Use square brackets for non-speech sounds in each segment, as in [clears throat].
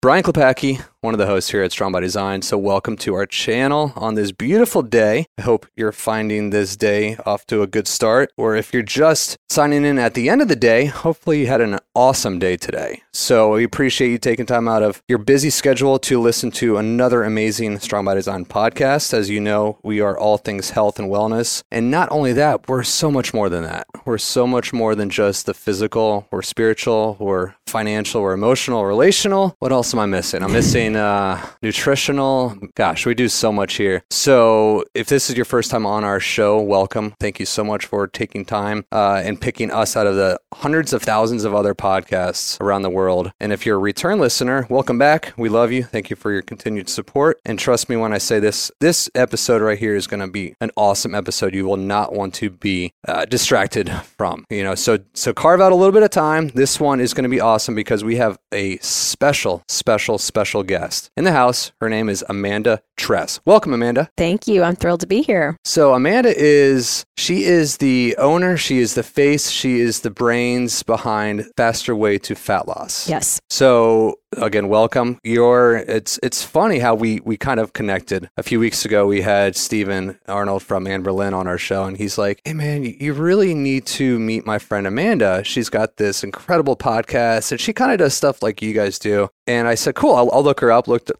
Brian Klepacki, one of the hosts here at Strong by Design. So, welcome to our channel on this beautiful day. I hope you're finding this day off to a good start. Or if you're just signing in at the end of the day, hopefully you had an awesome day today. So, we appreciate you taking time out of your busy schedule to listen to another amazing Strong by Design podcast. As you know, we are all things health and wellness. And not only that, we're so much more than that. We're so much more than just the physical or spiritual or financial or emotional relational. What else am I missing? I'm missing uh, nutritional. Gosh, we do so much here. So if this is your first time on our show, welcome. Thank you so much for taking time uh, and picking us out of the hundreds of thousands of other podcasts around the world. And if you're a return listener, welcome back. We love you. Thank you for your continued support. And trust me when I say this, this episode right here is going to be an awesome episode. You will not want to be uh, distracted from. You know, so so carve out a little bit of time. This one is going to be awesome because we have a special, special, special guest in the house. Her name is Amanda Tress. Welcome, Amanda. Thank you. I'm thrilled to be here. So Amanda is she is the owner, she is the face, she is the brains behind Faster Way to Fat Loss. Yes. So again, welcome. You're it's it's funny how we we kind of connected. A few weeks ago we had Stephen Arnold from Anne Berlin on our show and he's like, Hey man, you really need to meet my friend Amanda. She's got this incredible podcast and she kind of does stuff like you guys do. And I said, Cool, I'll, I'll look her up. Looked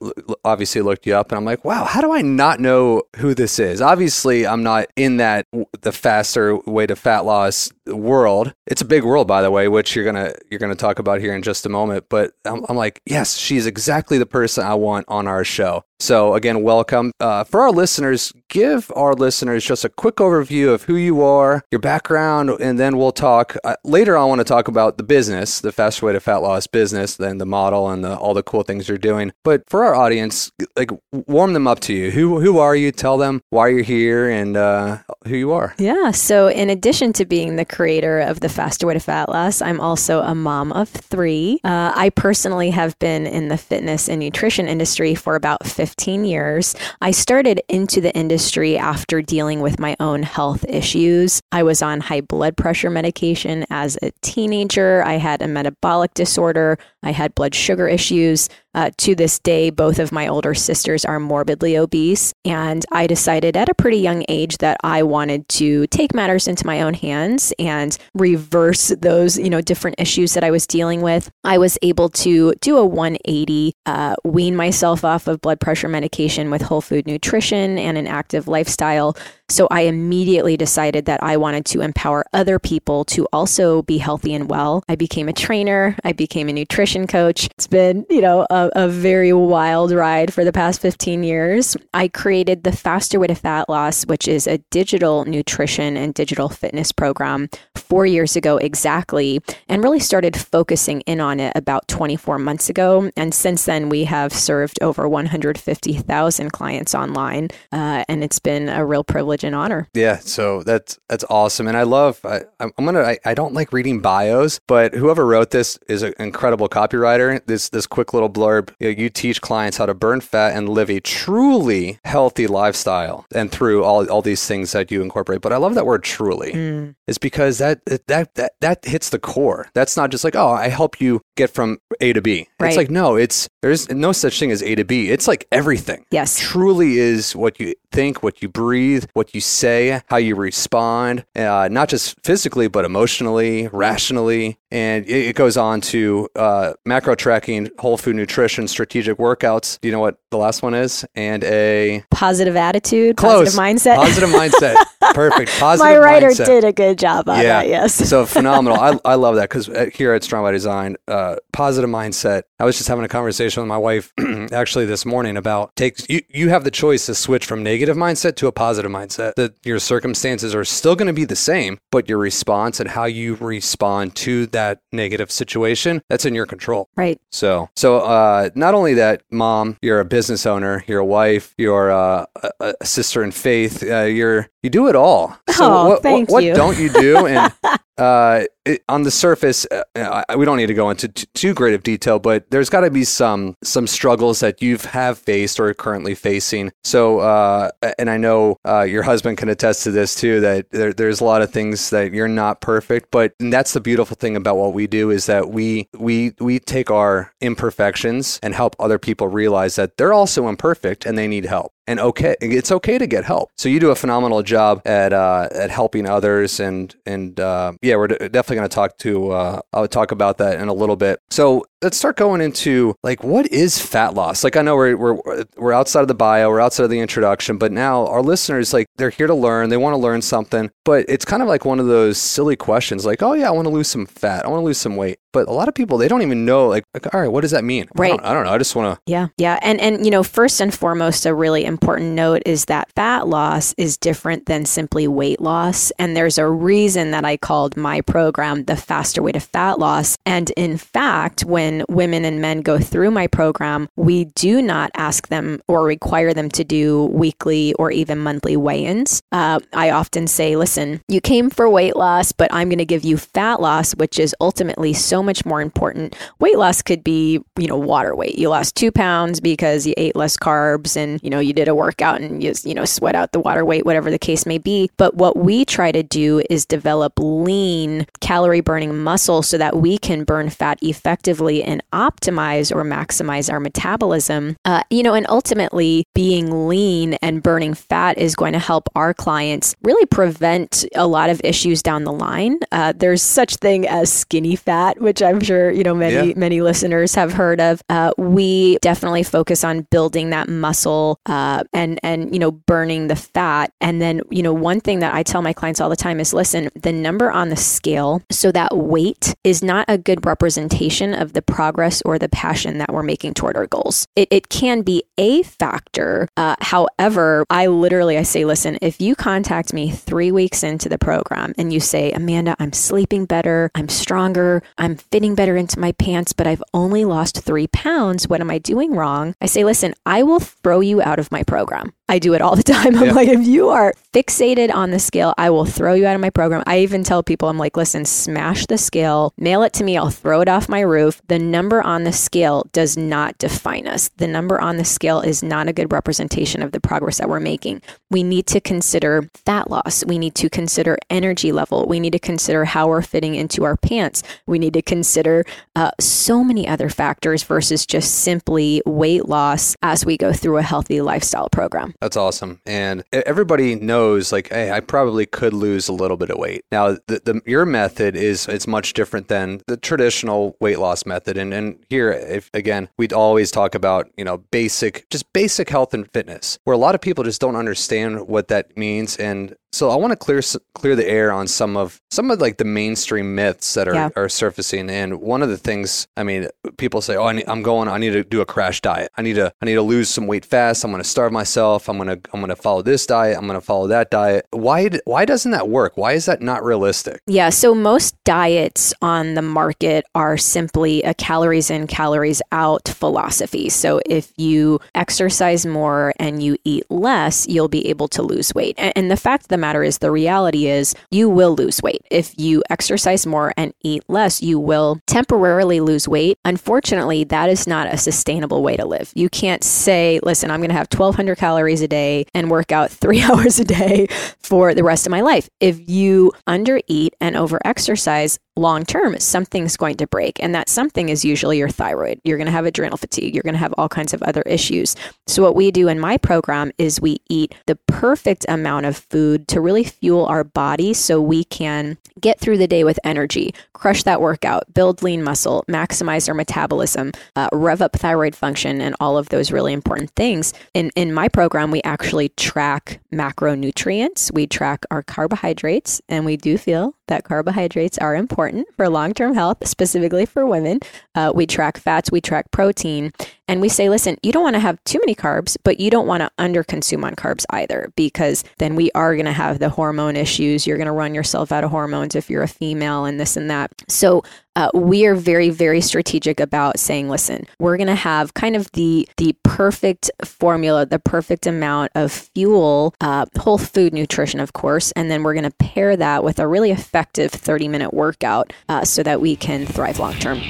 obviously looked you up and I'm like, Wow, how do I not know who this is? Obviously I'm not in that the faster way to fat loss world. It's a big world, by the way, which you're gonna you're gonna talk about here in just a moment. But I'm, I'm like, yes, she's exactly the person I want on our show. So again, welcome. Uh, for our listeners, give our listeners just a quick overview of who you are, your background, and then we'll talk uh, later. I want to talk about the business, the fast way to fat loss business, then the model and the, all the cool things you're doing. But for our audience, like warm them up to you. Who who are you? Tell them why you're here and uh, who you are. Yeah. So in addition to being the creator of the faster way to fat loss, I'm also a mom of three. Uh, I personally have been in the fitness and nutrition industry for about 15 years. I started into the industry after dealing with my own health issues. I was on high blood pressure medication as a teenager. I had a metabolic disorder. I had blood sugar issues. Uh, to this day, both of my older sisters are morbidly obese. And I decided at a pretty young age that I wanted to take matters into my own hands and reverse those, you know, different issues that I was dealing with. I was able to do a 180, uh, wean myself off of blood pressure medication with whole food nutrition and an active lifestyle. So I immediately decided that I wanted to empower other people to also be healthy and well. I became a trainer. I became a nutrition coach. It's been, you know, a, a very wild ride for the past 15 years. I created the Faster Way to Fat Loss, which is a digital nutrition and digital fitness program four years ago exactly, and really started focusing in on it about 24 months ago. And since then, we have served over 150,000 clients online. Uh, and it's been a real privilege and honor. Yeah, so that's that's awesome, and I love. I, I'm gonna. I, I don't like reading bios, but whoever wrote this is an incredible copywriter. This this quick little blurb. You, know, you teach clients how to burn fat and live a truly healthy lifestyle, and through all all these things that you incorporate. But I love that word "truly." Mm. It's because that that that that hits the core. That's not just like oh, I help you get from A to B. Right. It's like no, it's there's no such thing as A to B. It's like everything. Yes. Truly is what you think, what you breathe, what you say, how you respond, uh, not just physically, but emotionally, rationally. And it, it goes on to uh, macro tracking, whole food nutrition, strategic workouts. Do you know what the last one is? And a Positive attitude, close positive mindset. Positive mindset. [laughs] Perfect. [laughs] Positive My writer mindset. did a good job on that, yes. so [laughs] phenomenal. I, I love that because here at Strong by Design, uh, positive mindset I was just having a conversation with my wife [clears throat] actually this morning about take you, you have the choice to switch from negative mindset to a positive mindset. That your circumstances are still going to be the same, but your response and how you respond to that negative situation, that's in your control. Right. So, so uh, not only that, mom, you're a business owner, you're a wife, you're uh, a, a sister in faith, uh, you're you do it all. So oh, what, thank what, you. what don't you do? And [laughs] uh, it, on the surface, uh, we don't need to go into t- too great of detail, but there's got to be some some struggles that you've have faced or are currently facing. So, uh, and I know uh, your husband can attest to this too. That there, there's a lot of things that you're not perfect, but that's the beautiful thing about what we do is that we we we take our imperfections and help other people realize that they're also imperfect and they need help and okay it's okay to get help. So you do a phenomenal job at uh, at helping others and and uh, yeah we're definitely going to talk to uh, I'll talk about that in a little bit. So let's start going into like what is fat loss? Like i know we're, we're we're outside of the bio we're outside of the introduction but now our listeners like they're here to learn they want to learn something but it's kind of like one of those silly questions like oh yeah i want to lose some fat i want to lose some weight but a lot of people they don't even know like, like all right what does that mean? Right. I don't, I don't know i just want to yeah yeah and and you know first and foremost a really important note is that fat loss is different than simply weight loss and there's a reason that i called my program the faster way to fat loss and in fact when when women and men go through my program, we do not ask them or require them to do weekly or even monthly weigh ins. Uh, I often say, listen, you came for weight loss, but I'm going to give you fat loss, which is ultimately so much more important. Weight loss could be, you know, water weight. You lost two pounds because you ate less carbs and, you know, you did a workout and you, you know, sweat out the water weight, whatever the case may be. But what we try to do is develop lean, calorie burning muscle so that we can burn fat effectively and optimize or maximize our metabolism. Uh, you know, and ultimately being lean and burning fat is going to help our clients really prevent a lot of issues down the line. Uh, there's such thing as skinny fat, which I'm sure you know many yeah. many listeners have heard of. Uh, we definitely focus on building that muscle uh, and and you know burning the fat. And then you know one thing that I tell my clients all the time is listen, the number on the scale, so that weight is not a good representation of the progress or the passion that we're making toward our goals. It, it can be a factor. Uh, however, I literally I say, listen, if you contact me three weeks into the program and you say, Amanda, I'm sleeping better, I'm stronger, I'm fitting better into my pants, but I've only lost three pounds. What am I doing wrong? I say, listen, I will throw you out of my program. I do it all the [laughs] time. I'm yeah. like, if you are fixated on the scale, I will throw you out of my program. I even tell people, I'm like, listen, smash the scale, mail it to me, I'll throw it off my roof. The number on the scale does not define us. The number on the scale is not a good representation of the progress that we're making. We need to consider fat loss. We need to consider energy level. We need to consider how we're fitting into our pants. We need to consider uh, so many other factors versus just simply weight loss as we go through a healthy lifestyle program. That's awesome. And everybody knows like, hey, I probably could lose a little bit of weight. Now, the, the your method is it's much different than the traditional weight loss method. And and here, if again, we'd always talk about, you know, basic just basic health and fitness, where a lot of people just don't understand what that means and so I want to clear clear the air on some of some of like the mainstream myths that are, yeah. are surfacing. And one of the things, I mean, people say, "Oh, I am going. I need to do a crash diet. I need to I need to lose some weight fast. I'm going to starve myself. I'm going to I'm going to follow this diet. I'm going to follow that diet." Why why doesn't that work? Why is that not realistic? Yeah. So most diets on the market are simply a calories in, calories out philosophy. So if you exercise more and you eat less, you'll be able to lose weight. And, and the fact that the matter is the reality is you will lose weight. If you exercise more and eat less, you will temporarily lose weight. Unfortunately, that is not a sustainable way to live. You can't say, listen, I'm going to have 1200 calories a day and work out [laughs] three hours a day for the rest of my life. If you undereat and overexercise, long term, something's going to break. And that something is usually your thyroid. You're going to have adrenal fatigue. You're going to have all kinds of other issues. So, what we do in my program is we eat the perfect amount of food to really fuel our body so we can get through the day with energy, crush that workout, build lean muscle, maximize our metabolism, uh, rev up thyroid function, and all of those really important things. In, in my program, we actually track macronutrients, we track our carbohydrates, and we do feel that carbohydrates are important for long term health, specifically for women. Uh, we track fats, we track protein, and we say, listen, you don't want to have too many carbs, but you don't want to under consume on carbs either, because then we are going to have the hormone issues. You're going to run yourself out of hormones if you're a female and this and that. So uh, we are very very strategic about saying listen we're going to have kind of the the perfect formula the perfect amount of fuel uh, whole food nutrition of course and then we're going to pair that with a really effective 30 minute workout uh, so that we can thrive long term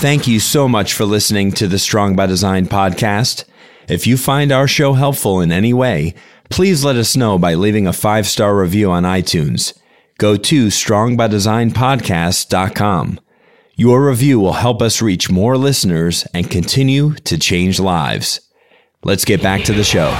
Thank you so much for listening to the Strong by Design podcast. If you find our show helpful in any way, please let us know by leaving a five star review on iTunes. Go to strongbydesignpodcast.com. Your review will help us reach more listeners and continue to change lives. Let's get back to the show.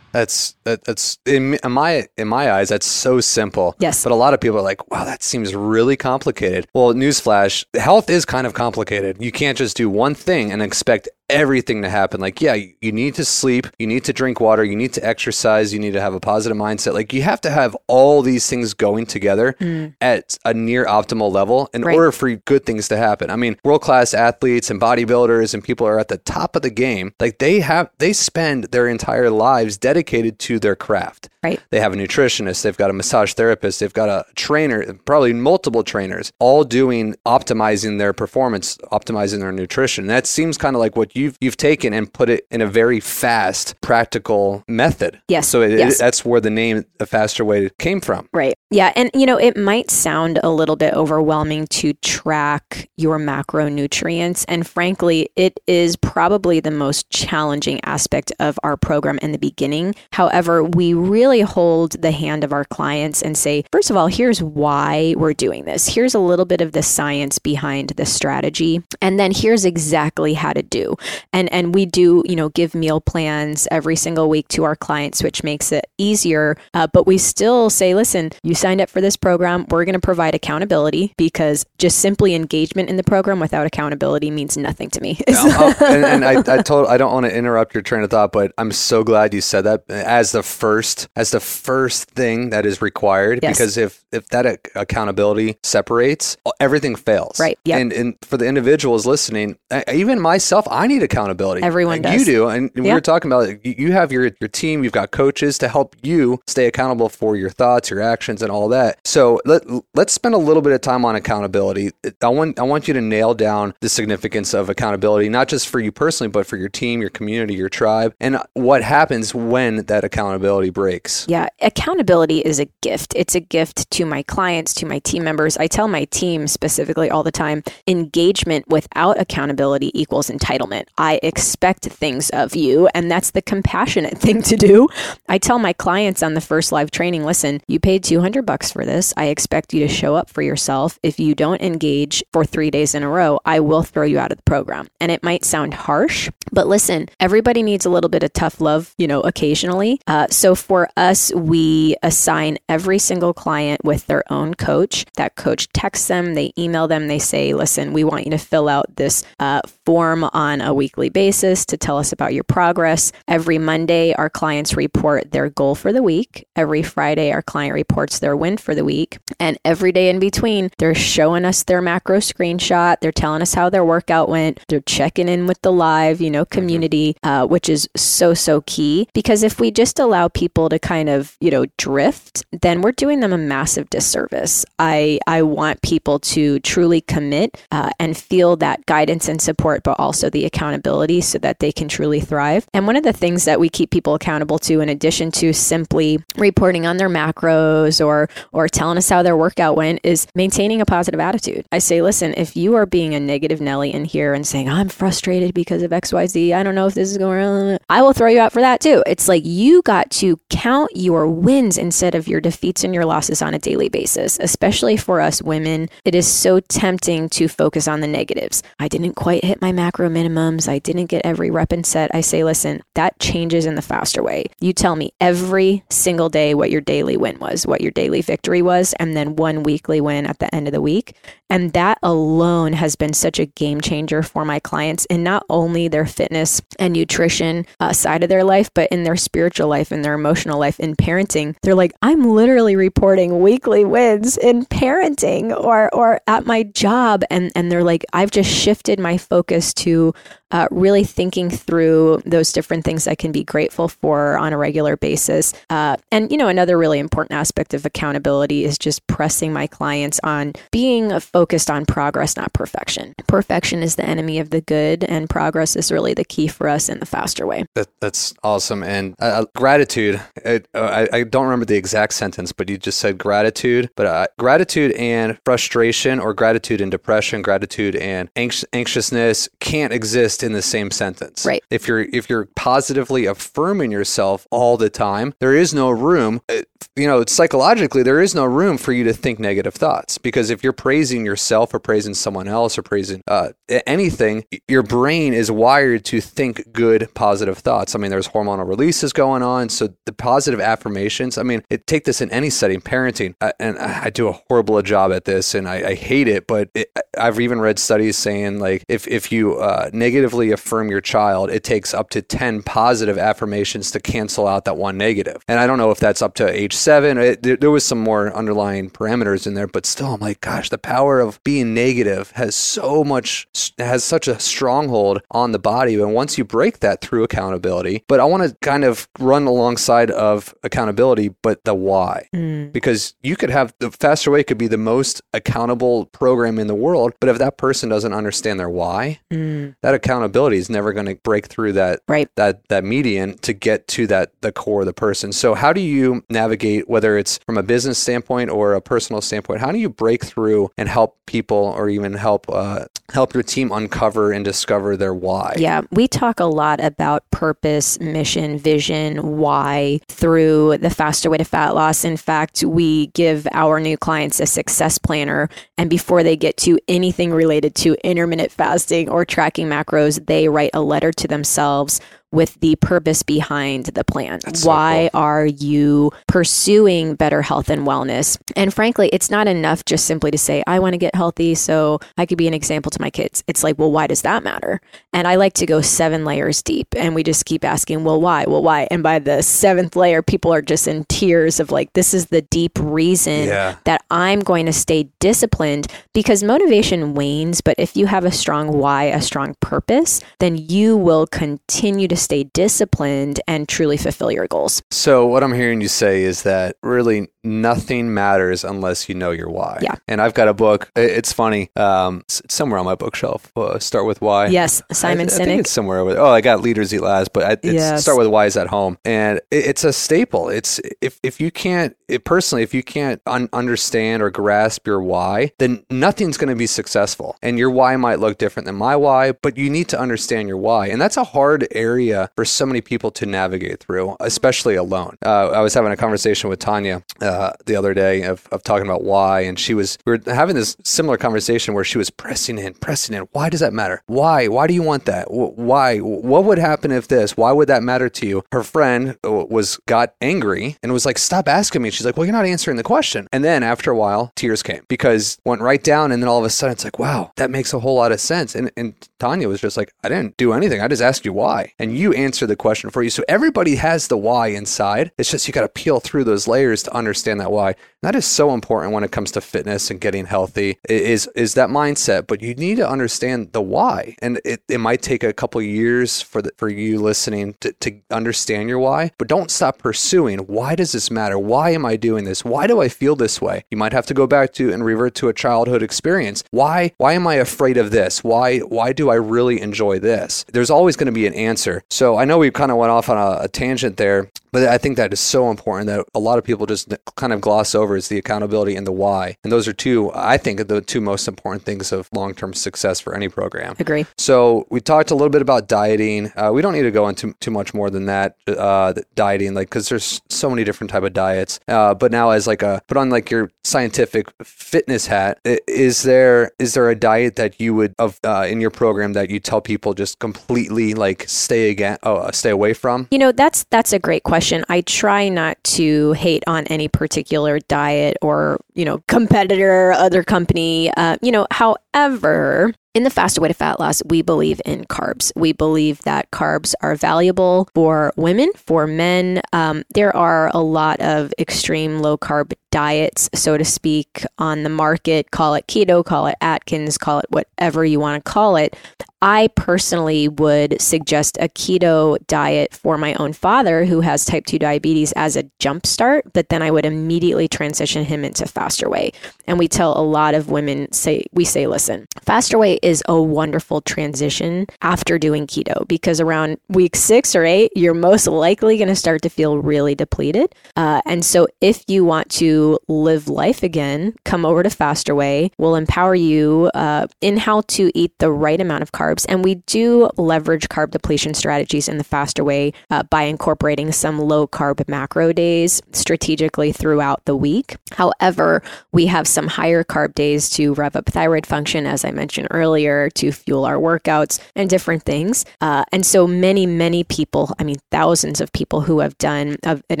That's that, that's in, in my in my eyes that's so simple. Yes. But a lot of people are like, "Wow, that seems really complicated." Well, newsflash: health is kind of complicated. You can't just do one thing and expect everything to happen. Like, yeah, you need to sleep, you need to drink water, you need to exercise, you need to have a positive mindset. Like, you have to have all these things going together mm. at a near optimal level in right. order for good things to happen. I mean, world class athletes and bodybuilders and people are at the top of the game. Like, they have, they spend their entire lives dedicated to their craft. Right. They have a nutritionist, they've got a massage therapist, they've got a trainer, probably multiple trainers, all doing optimizing their performance, optimizing their nutrition. that seems kind of like what you've you've taken and put it in a very fast, practical method. Yes. So it, yes. It, that's where the name the faster way came from. Right. Yeah, and you know, it might sound a little bit overwhelming to track your macronutrients and frankly, it is probably the most challenging aspect of our program in the beginning. However, we really hold the hand of our clients and say, first of all, here's why we're doing this. Here's a little bit of the science behind the strategy. And then here's exactly how to do. And and we do, you know, give meal plans every single week to our clients, which makes it easier. Uh, but we still say, listen, you signed up for this program. We're going to provide accountability because just simply engagement in the program without accountability means nothing to me. [laughs] and, and I, I [laughs] told I don't want to interrupt your train of thought, but I'm so glad you said that as the first as the first thing that is required yes. because if if that accountability separates everything fails right yeah and, and for the individuals listening even myself i need accountability everyone and does you do and we were talking about it you have your your team you've got coaches to help you stay accountable for your thoughts your actions and all that so let, let's spend a little bit of time on accountability i want i want you to nail down the significance of accountability not just for you personally but for your team your community your tribe and what happens when that accountability breaks yeah, accountability is a gift. It's a gift to my clients, to my team members. I tell my team specifically all the time engagement without accountability equals entitlement. I expect things of you, and that's the compassionate [laughs] thing to do. I tell my clients on the first live training listen, you paid 200 bucks for this. I expect you to show up for yourself. If you don't engage for three days in a row, I will throw you out of the program. And it might sound harsh, but listen, everybody needs a little bit of tough love, you know, occasionally. Uh, so for us, we assign every single client with their own coach. That coach texts them, they email them, they say, listen, we want you to fill out this uh, form on a weekly basis to tell us about your progress. Every Monday, our clients report their goal for the week. Every Friday, our client reports their win for the week. And every day in between, they're showing us their macro screenshot. They're telling us how their workout went. They're checking in with the live, you know, community, uh, which is so, so key. Because if we just allow people to kind of, you know, drift, then we're doing them a massive disservice. I, I want people to truly commit uh, and feel that guidance and support, but also the accountability so that they can truly thrive. And one of the things that we keep people accountable to, in addition to simply reporting on their macros or, or telling us how their workout went, is maintaining a positive attitude. I say, listen, if you are being a negative Nelly in here and saying, I'm frustrated because of XYZ, I don't know if this is going on, I will throw you out for that too. It's like you got to count your wins instead of your defeats and your losses on a daily basis. Especially for us women, it is so tempting to focus on the negatives. I didn't quite hit my macro minimums. I didn't get every rep and set. I say, listen, that changes in the faster way. You tell me every single day what your daily win was, what your daily victory was, and then one weekly win at the end of the week. And that alone has been such a game changer for my clients in not only their fitness and nutrition uh, side of their life, but in their spiritual life and their emotional life in parenting. They're like, I'm literally reporting weekly wins in parenting or or at my job, and and they're like, I've just shifted my focus to uh, really thinking through those different things I can be grateful for on a regular basis. Uh, and, you know, another really important aspect of accountability is just pressing my clients on being focused on progress, not perfection. Perfection is the enemy of the good, and progress is really the key for us in the faster way. That, that's awesome. And uh, uh gratitude, it, uh, I, I, don't remember the exact sentence, but you just said gratitude. But uh, gratitude and frustration, or gratitude and depression, gratitude and anx- anxiousness can't exist in the same sentence. Right. If you're if you're positively affirming yourself all the time, there is no room. Uh, You know, psychologically, there is no room for you to think negative thoughts because if you're praising yourself or praising someone else or praising uh, anything, your brain is wired to think good, positive thoughts. I mean, there's hormonal releases going on, so the positive affirmations. I mean, it, take this in any setting, parenting, uh, and I, I, do a horrible job at this, and I, I hate it. But it, I've even read studies saying like if if you uh, negatively affirm your child, it takes up to 10 positive affirmations to cancel out that one negative. And I don't know if that's up to age seven. It, there, there was some more underlying parameters in there, but still, I'm like, gosh, the power of being negative has so much, has such a stronghold on the body. And once you break that through accountability, but I want to kind of run alongside of accountability, but the why. Mm. Because you could have the faster way could be the most accountable program in the world, but if that person doesn't understand their why, mm. that accountability is never going to break through that right. that that median to get to that the core of the person. So how do you navigate whether it's from a business standpoint or a personal standpoint? How do you break through and help people or even help uh, help your team uncover and discover their why? Yeah, we talk a lot about purpose, mission, vision, why through the faster way to fat loss. In fact, we give our new clients a success planner and before they get to anything related to intermittent fasting or tracking macros they write a letter to themselves with the purpose behind the plan. That's Why so cool. are you pursuing better health and wellness? And frankly, it's not enough just simply to say, I want to get healthy so I could be an example to my kids. It's like, well, why does that matter? And I like to go seven layers deep and we just keep asking, well, why? Well, why? And by the seventh layer, people are just in tears of like, this is the deep reason yeah. that I'm going to stay disciplined because motivation wanes. But if you have a strong why, a strong purpose, then you will continue to stay disciplined and truly fulfill your goals. So, what I'm hearing you say is that really nothing matters unless you know your why. Yeah. And I've got a book. It's funny. Um, it's somewhere on my bookshelf. Uh, start with why. Yes, Simon I, Sinek. I think it's somewhere over there. Oh, I got Leaders Eat Last, but I, it's yes. start with why is at home, and it, it's a staple. It's if if you can't it, personally, if you can't un- understand or grasp your why, then nothing's going to be successful. And your why might look different than my why, but you need to understand your why, and that's a hard area for so many people to navigate through, especially alone. Uh, I was having a conversation with Tanya. Uh, uh, the other day of, of talking about why, and she was we were having this similar conversation where she was pressing in, pressing in. Why does that matter? Why? Why do you want that? Why? What would happen if this? Why would that matter to you? Her friend uh, was got angry and was like, "Stop asking me." She's like, "Well, you're not answering the question." And then after a while, tears came because went right down, and then all of a sudden, it's like, "Wow, that makes a whole lot of sense." And and Tanya was just like, "I didn't do anything. I just asked you why, and you answered the question for you." So everybody has the why inside. It's just you got to peel through those layers to understand understand that why. That is so important when it comes to fitness and getting healthy is is that mindset, but you need to understand the why. And it, it might take a couple years for the, for you listening to, to understand your why, but don't stop pursuing. Why does this matter? Why am I doing this? Why do I feel this way? You might have to go back to and revert to a childhood experience. Why why am I afraid of this? Why why do I really enjoy this? There's always going to be an answer. So I know we kind of went off on a, a tangent there, But I think that is so important that a lot of people just kind of gloss over is the accountability and the why. And those are two, I think, the two most important things of long term success for any program. Agree. So we talked a little bit about dieting. Uh, we don't need to go into too much more than that. Uh, dieting, like, because there's so many different type of diets. Uh, but now, as like a put on like your scientific fitness hat, is there is there a diet that you would of uh, in your program that you tell people just completely like stay again, oh, stay away from? You know, that's that's a great question. I try not to hate on any particular diet or you know competitor, other company. Uh, you know, however, in the faster way to fat loss, we believe in carbs. We believe that carbs are valuable for women, for men. Um, there are a lot of extreme low carb diets, so to speak, on the market. Call it keto, call it Atkins, call it whatever you want to call it. I personally would suggest a keto diet for my own father who has type 2 diabetes as a jump start, but then I would immediately transition him into faster way. And we tell a lot of women say we say listen, faster way is a wonderful transition after doing keto because around week 6 or 8 you're most likely going to start to feel really depleted. Uh, and so if you want to live life again, come over to faster way. We'll empower you uh, in how to eat the right amount of carbs. And we do leverage carb depletion strategies in the faster way uh, by incorporating some low carb macro days strategically throughout the week. However, we have some higher carb days to rev up thyroid function, as I mentioned earlier, to fuel our workouts and different things. Uh, and so many, many people, I mean, thousands of people who have done a, an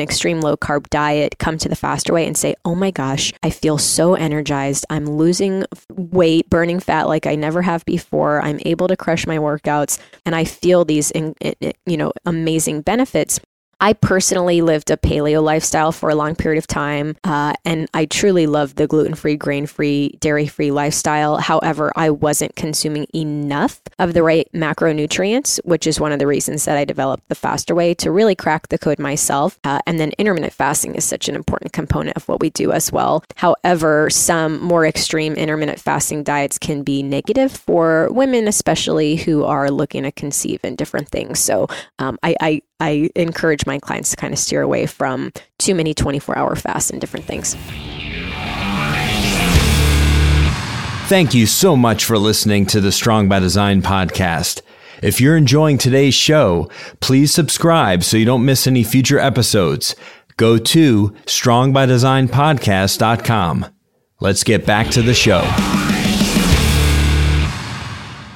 extreme low carb diet come to the faster way and say, oh my gosh, I feel so energized. I'm losing weight, burning fat like I never have before. I'm able to crush my workouts and I feel these, you know, amazing benefits. I personally lived a paleo lifestyle for a long period of time, uh, and I truly loved the gluten free, grain free, dairy free lifestyle. However, I wasn't consuming enough of the right macronutrients, which is one of the reasons that I developed the faster way to really crack the code myself. Uh, and then intermittent fasting is such an important component of what we do as well. However, some more extreme intermittent fasting diets can be negative for women, especially who are looking to conceive and different things. So um, I, I I encourage my clients to kind of steer away from too many 24 hour fasts and different things. Thank you so much for listening to the Strong by Design podcast. If you're enjoying today's show, please subscribe so you don't miss any future episodes. Go to strongbydesignpodcast.com. Let's get back to the show.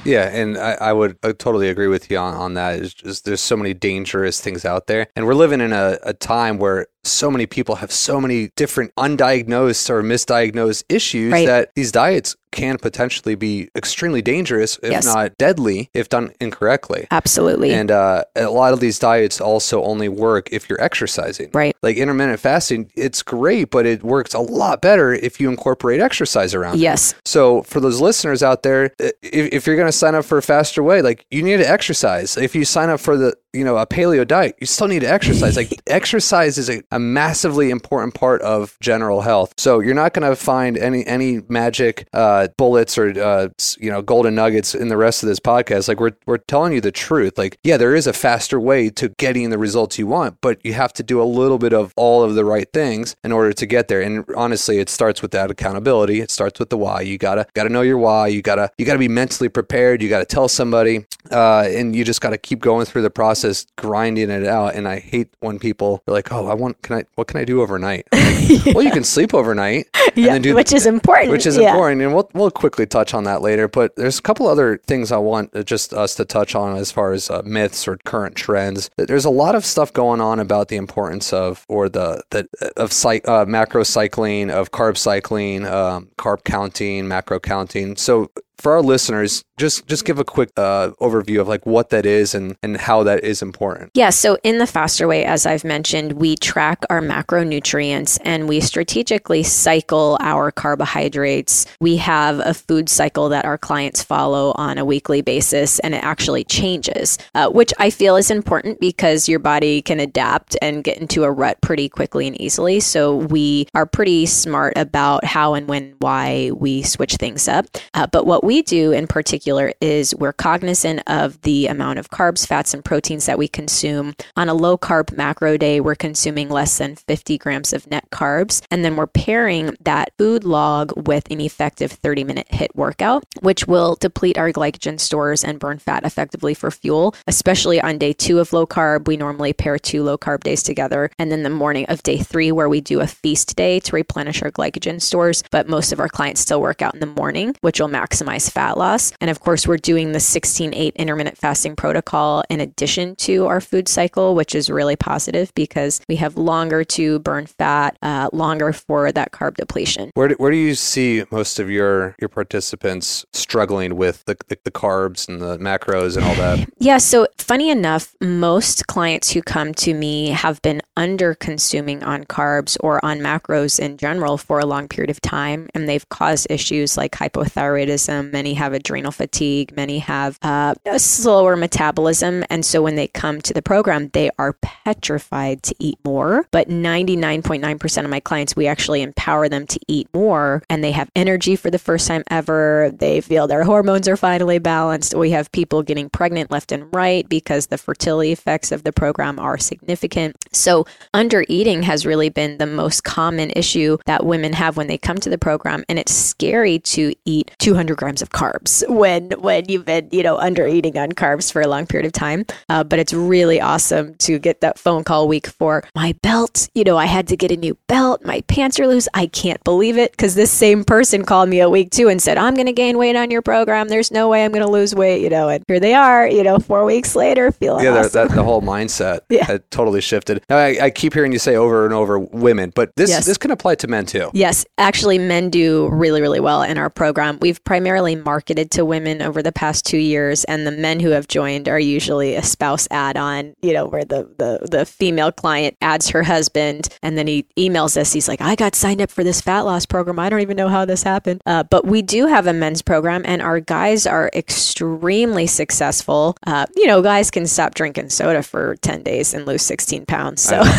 Yeah, and I, I would I totally agree with you on, on that. It's just there's so many dangerous things out there, and we're living in a, a time where so many people have so many different undiagnosed or misdiagnosed issues right. that these diets can potentially be extremely dangerous, if yes. not deadly, if done incorrectly. Absolutely. And uh, a lot of these diets also only work if you're exercising. Right. Like intermittent fasting, it's great, but it works a lot better if you incorporate exercise around yes. it. So for those listeners out there, if, if you're going to sign up for a faster way, like you need to exercise. If you sign up for the you know, a paleo diet, you still need to exercise. Like [laughs] exercise is a, a massively important part of general health. So you're not going to find any any magic uh, bullets or uh, you know golden nuggets in the rest of this podcast. Like we're we're telling you the truth. Like yeah, there is a faster way to getting the results you want, but you have to do a little bit of all of the right things in order to get there. And honestly, it starts with that accountability. It starts with the why. You gotta gotta know your why. You gotta you gotta be mentally prepared. You gotta tell somebody, uh, and you just gotta keep going through the process grinding it out. And I hate when people are like, "Oh, I want can I what can I do overnight?" Like, [laughs] yeah. Well, you can sleep overnight, yeah, do, which is important. Which is yeah. important, and we'll we'll quickly touch on that later. But there's a couple other things I want just us to touch on as far as uh, myths or current trends. There's a lot of stuff going on about the importance of or the the of uh, macro cycling, of carb cycling, um, carb counting, macro counting. So for our listeners, just just give a quick uh, overview of like what that is and and how that is important. Yeah. So in the faster way, as I've mentioned, we track our macronutrients and we strategically cycle our carbohydrates. We have a food cycle that our clients follow on a weekly basis, and it actually changes, uh, which I feel is important because your body can adapt and get into a rut pretty quickly and easily. So we are pretty smart about how and when why we switch things up. Uh, but what we do in particular is we're cognizant of the amount of carbs, fats, and proteins that we consume. On a low carb macro day, we're consuming less than 50 grams of net carbs. And then we're pairing that food log with an effective 30 minute HIIT workout, which will deplete our glycogen stores and burn fat effectively for fuel, especially on day two of low carb. We normally pair two low carb days together. And then the morning of day three, where we do a feast day to replenish our glycogen stores. But most of our clients still work out in the morning, which will maximize fat loss. And of course, we're doing the 16 8 intermittent fasting protocol in addition to our food cycle, which is really positive because we have longer to burn fat, uh, longer for that carb depletion. Where do, where do you see most of your your participants struggling with the, the, the carbs and the macros and all that? [laughs] Yeah, so funny enough, most clients who come to me have been under consuming on carbs or on macros in general for a long period of time, and they've caused issues like hypothyroidism. Many have adrenal fatigue, many have uh, a slower metabolism. And so when they come to the program, they are petrified to eat more. But 99.9% of my clients, we actually empower them to eat more, and they have energy for the first time ever. They feel their hormones are finally balanced. We have people getting pregnant left and right because the fertility effects of the program are significant. So, under eating has really been the most common issue that women have when they come to the program. And it's scary to eat 200 grams of carbs when, when you've been, you know, under eating on carbs for a long period of time. Uh, but it's really awesome to get that phone call week for my belt. You know, I had to get a new belt. My pants are loose. I can't believe it because this same person called me a week two and said, I'm going to gain weight on your program. There's no way I'm going to lose weight, you know, and here they are, you know, four weeks later, feeling yeah, awesome. that, the whole mindset [laughs] Yeah. had totally shifted. Now, I, I keep hearing you say over and over women, but this Yes. this can apply to men too. Yes, actually, men do really, really well in our program. We've primarily marketed to women over the past two years, and the men who have joined are usually a spouse add on, you know, where the, the, the female client adds her husband, and then he emails us. He's like, I got signed up for this fat loss program. I don't even know how this happened. Uh, but we do have a men's program, and our guys are extremely successful. Uh, you know, guys can stop drinking soda for 10 days and lose 16 pounds. So. [laughs]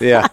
Yeah.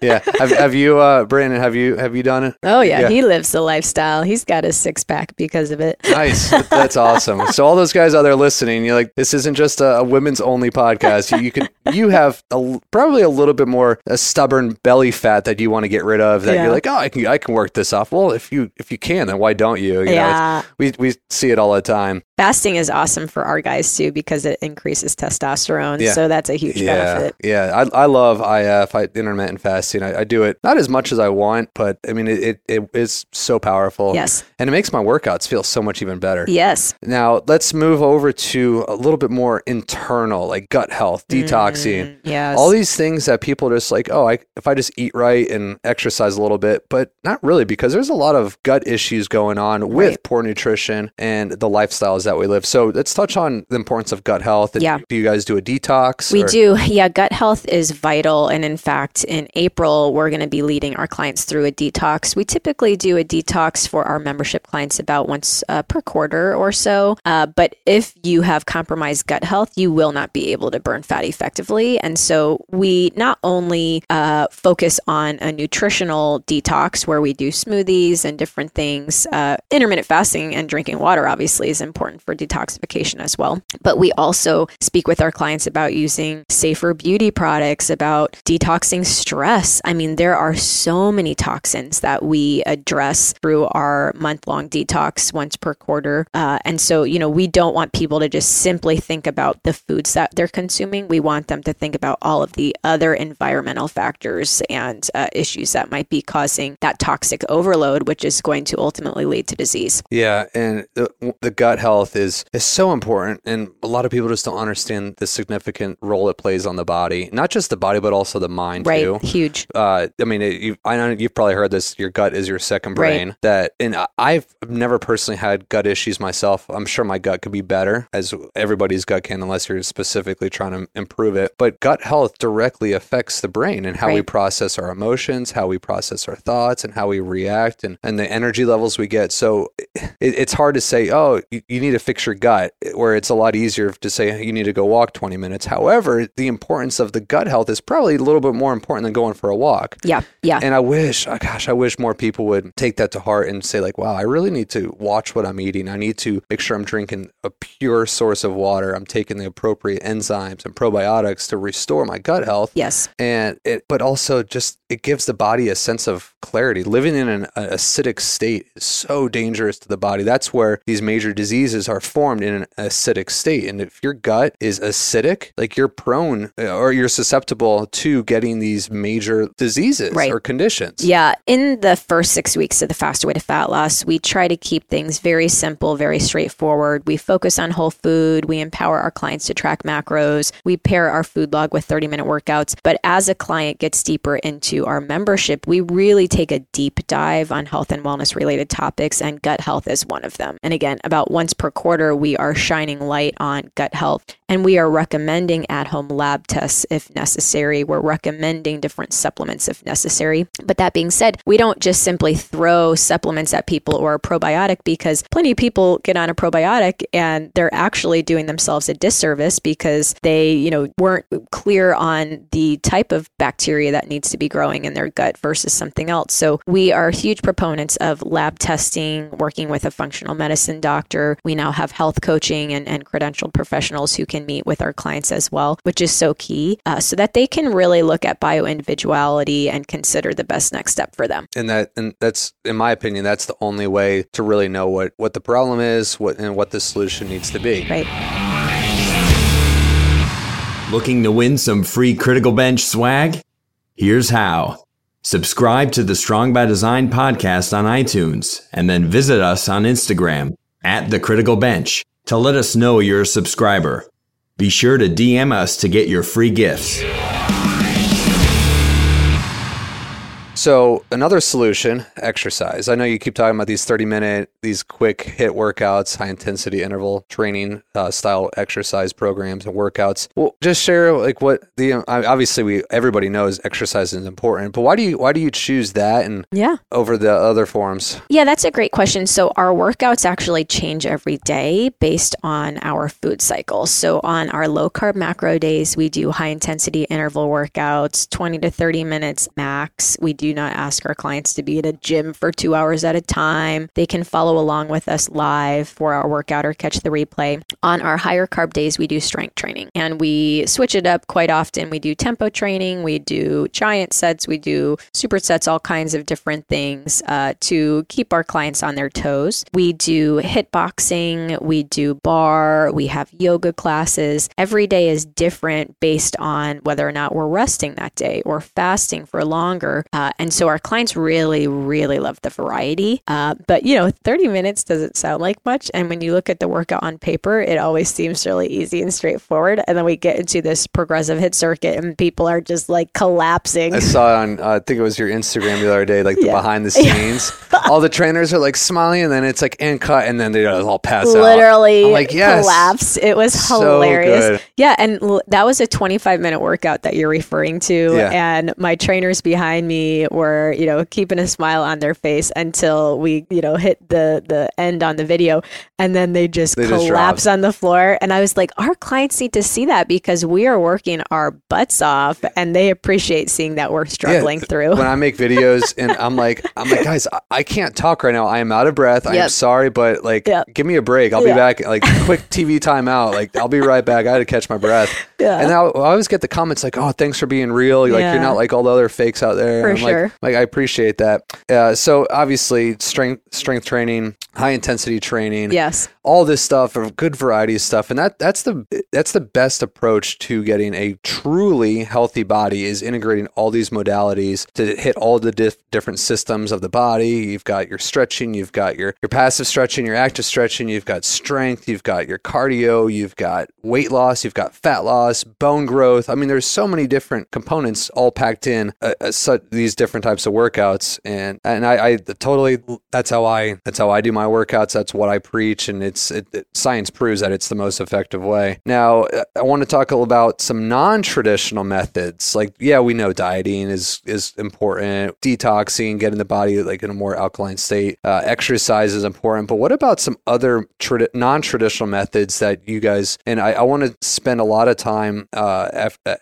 Yeah. Have, have you, uh, Brandon, have you, have you done it? Oh yeah, Yeah. he lives the lifestyle. He's got a six pack because of it. Nice. [laughs] That's awesome. So all those guys out there listening, you're like, this isn't just a, a women's only podcast. You, you can, you have a probably a little bit more a stubborn belly fat that you want to get rid of. That Yeah. you're like, oh, I can, I can work this off. Well, if you, if you can, then why don't you? you Yeah. it's- we, we see it all the time. Fasting is awesome for our guys too because it increases testosterone. Yeah. So that's a huge Yeah, benefit. yeah. I, I love IF, I, intermittent fasting. I, I do it not as much as I want, but I mean, it, it, it is so powerful. Yes. And it makes my workouts feel so much even better. Yes. Now, let's move over to a little bit more internal, like gut health, detoxing. Mm, yes. All these things that people are just like, oh, I, if I just eat right and exercise a little bit, but not really, because there's a lot of gut issues going on with Right. poor nutrition and the lifestyles that we live. So let's touch on the importance of gut health. And Yeah. Do you guys do a detox? We or- do. [laughs] Yeah, gut health is vital. And in fact, in April, we're going to be leading our clients through a detox. We typically do a detox for our membership clients about once uh, per quarter or so. Uh, but if you have compromised gut health, you will not be able to burn fat effectively. And so we not only uh, focus on a nutritional detox where we do smoothies and different things, uh, intermittent fasting and drinking water obviously is important for detoxification as well. But we also speak with our clients about using safer beauty products, about detoxing stress. I mean, there are so many toxins that we address through our month long detox once per quarter. Uh, and so, you know, we don't want people to just simply think about the foods that they're consuming. We want them to think about all of the other environmental factors and uh, issues that might be causing that toxic overload, which is going to ultimately lead to disease. Yeah, and the, the gut health is is so important, and a lot of people just don't understand the significant role it plays on the body, not just the body, but also the mind Right. too. Huge. Uh, I mean, it, you, I know you've probably heard this. Your gut is your second Right. brain. That, and I've never personally had gut issues myself. I'm sure my gut could be better, as everybody's gut can, unless you're specifically trying to improve it. But gut health directly affects the brain and how we process our emotions, how we process our thoughts, and how we react, and and the energy levels we get. So it, it's hard to say, oh, you, you need to fix your gut, where it's a lot easier to say you need to go walk 20 minutes. However, the importance of the gut health is probably a little bit more important than going for a walk. Yeah. Yeah. And I wish, oh gosh, I wish more people would take that to heart and say, like, wow, I really need to watch what I'm eating. I need to make sure I'm drinking a pure source of water. I'm taking the appropriate enzymes and probiotics to restore my gut health. yes. And it, but also just it gives the body a sense of clarity. Living in an acidic state is so dangerous to the body. That's where these major diseases are formed in an acidic state. And if your gut is acidic, like you're prone uh, or you're susceptible to getting these major diseases Right. or conditions. Yeah, in the first six weeks of the Faster Way to Fat Loss, we try to keep things very simple, very straightforward. We focus on whole food. We empower our clients to track macros. We pair our food log with 30 minute workouts. But as a client gets deeper into our membership, we really take a deep dive on health and wellness related topics, and gut health is one of them. And again, about once per quarter, we are shining light on gut health and we are recommending at home lab tests if necessary. We're recommending different supplements if necessary. But that being said, we don't just simply throw supplements at people or a probiotic because plenty of people get on a probiotic and they're actually doing themselves a disservice because they, you know, weren't clear on the type of bacteria that needs to be growing in their gut versus something else. So we are huge proponents of lab testing, working with a functional medicine doctor. We now have health coaching and, and credentialed professionals who can meet with our clients as well, which is so key uh, so that they can really look at bio individuality and consider the best next step for them. and that and that's in my opinion that's the only way to really know what what the problem is what and what the solution needs to be Right. Looking to win some free Critical Bench swag? Here's how. Subscribe to the Strong by Design podcast on iTunes and then visit us on Instagram at the Critical Bench to let us know you're a subscriber. Be sure to DM us to get your free gifts. So another solution, exercise. I know you keep talking about these 30 minute, these quick hit workouts, high intensity interval training uh, style exercise programs and workouts. Well, just share like what the I- obviously we everybody knows exercise is important, but why do you why do you choose that and Yeah. over the other forms? Yeah, that's a great question. So, our workouts actually change every day based on our food cycle. So, on our low carb macro days, we do high intensity interval workouts, 20 to 30 minutes max. We do not ask our clients to be in a gym for two hours at a time. They can follow along with us live for our workout or catch the replay. On our higher carb days, we do strength training and we switch it up quite often. We do tempo training, we do giant sets, we do super sets, all kinds of different things uh, to keep our clients on their toes. We do HIIT boxing, we do barre, we have yoga classes. Every day is different based on whether or not we're resting that day or fasting for longer. Uh, and so our clients really, really love the variety. Uh, but, you know, 30 minutes doesn't sound like much. And when you look at the workout on paper, it always seems really easy and straightforward. And then we get into this progressive HIIT circuit and people are just like collapsing. I saw it on uh, I think it was your Instagram the other day, like the Yeah. behind the [laughs] scenes. All the trainers are like smiling, and then it's like and cut, and then they all pass out. literally like, yes. collapsed. It was So hilarious. good. Yeah, and l- that was a 25 minute workout that you're referring to. Yeah. And my trainers behind me were, you know, keeping a smile on their face until we, you know, hit the the end on the video, and then they just They collapse dropped. on the floor. And I was like, our clients need to see that because we are working our butts off, and they appreciate seeing that we're struggling Yeah, through. When I make videos [laughs] and I'm like, I'm like, guys, I, can't talk right now. I am out of breath. I am sorry, but like, Yep. give me a break. I'll Yeah. be back. Like, quick TV timeout. Like, I'll be right back. I had to catch my breath. Yeah. And now I always get the comments like, oh, thanks for being real. Like, Yeah. you're not like all the other fakes out there. For I'm sure. Like, like, I appreciate that. Uh, so obviously, strength strength training, high intensity training yes. All this stuff a good variety of stuff and that that's the that's the best approach to getting a truly healthy body is integrating all these modalities to hit all the dif- different systems of the body. You've got your stretching you've got your your passive stretching your active stretching you've got strength you've got your cardio you've got weight loss you've got fat loss bone growth. I mean there's so many different components all packed in uh, uh, such, these different types of workouts and and I, I totally that's how i that's how i do my workouts. That's what i preach and it's it, it- science proves that it's the most effective way. Now uh, i want to talk about some non-traditional methods. Like yeah we know dieting is is important. Detoxing getting the body like in a more alkaline state uh, exercise is important. But what about some other tradi- non-traditional methods that you guys and i, I want to spend a lot of time time uh,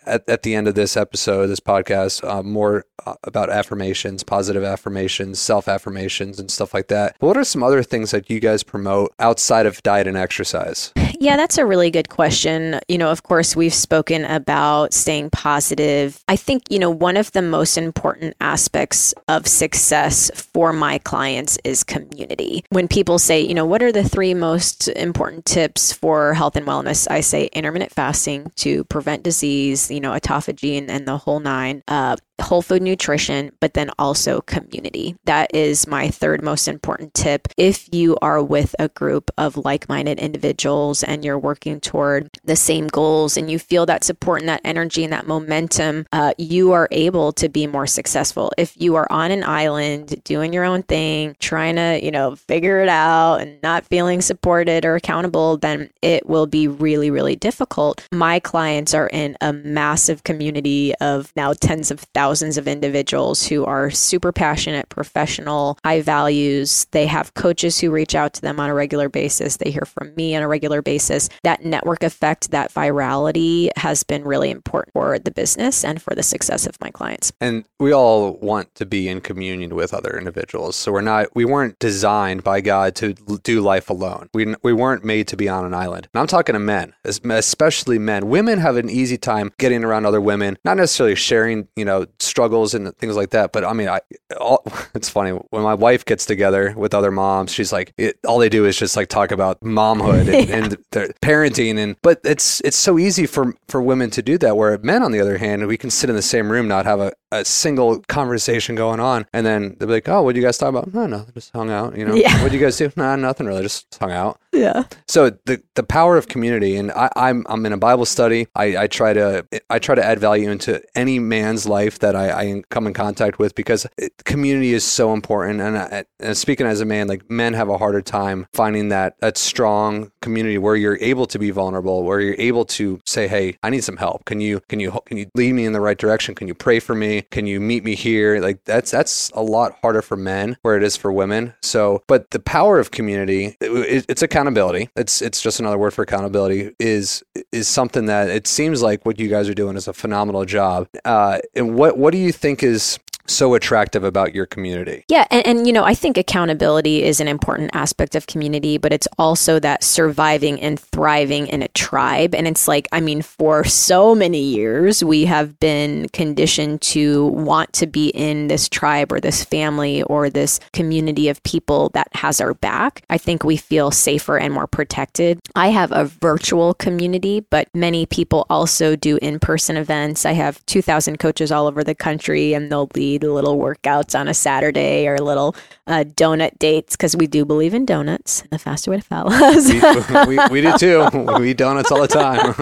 at, at, the end of this episode, this podcast, uh, more uh, about affirmations, positive affirmations, self affirmations, and stuff like that. But what are some other things that you guys promote outside of diet and exercise? Yeah, that's a really good question. You know, of course, we've spoken about staying positive. I think, you know, one of the most important aspects of success for my clients is community. When people say, you know, what are the three most important tips for health and wellness? I say intermittent fasting to prevent disease, you know, autophagy and, and the whole nine, uh, whole food nutrition, but then also community. That is my third most important tip. If you are with a group of like minded individuals and you're working toward the same goals and you feel that support and that energy and that momentum, uh, you are able to be more successful. If you are on an island doing your own thing, trying to, you know, figure it out and not feeling supported or accountable, then it will be really, really difficult. My clients are in a massive community of now tens of thousands thousands of individuals who are super passionate, professional, high values. They have coaches who reach out to them on a regular basis. They hear from me on a regular basis. That network effect, that virality has been really important for the business and for the success of my clients. And we all want to be in communion with other individuals. So we're not, we weren't designed by God to do life alone. We, we weren't made to be on an island. And I'm talking to men, especially men. Women have an easy time getting around other women, not necessarily sharing, you know, struggles and things like that. But I mean, I all, [laughs] it's funny when my wife gets together with other moms. She's like, it, all they do is just like talk about momhood and, yeah. [laughs] and parenting, and but it's it's so easy for for women to do that. Where men, on the other hand, we can sit in the same room, not have a, a single conversation going on, and then they'll be like, "Oh, what do you guys talk about?" Oh, no, no, just hung out. You know, yeah. what do you guys do? Nah, nothing really, just hung out. Yeah. So the the power of community, and I, I'm I'm in a Bible study. I, I try to I try to add value into any man's life that I, I come in contact with because it, community is so important. And, I, and speaking as a man, like men have a harder time finding that that strong community where you're able to be vulnerable, where you're able to say, "Hey, I need some help. Can you can you can you lead me in the right direction? Can you pray for me? Can you meet me here?" Like that's that's a lot harder for men where it is for women. So, but the power of community, it, it's accountability. It's it's just another word for accountability. Is is something that it seems like what you guys are doing is a phenomenal job. Uh, and what what do you think is so attractive about your community. Yeah. And, and, you know, I think accountability is an important aspect of community, but it's also that surviving and thriving in a tribe. And it's like, I mean, for so many years, we have been conditioned to want to be in this tribe or this family or this community of people that has our back. I think we feel safer and more protected. I have a virtual community, but many people also do in person events. I have 2,000 coaches all over the country, and they'll lead little workouts on a Saturday or little uh, donut dates because we do believe in donuts. The faster way to fat loss. [laughs] we, we, we, do too. We eat donuts all the time.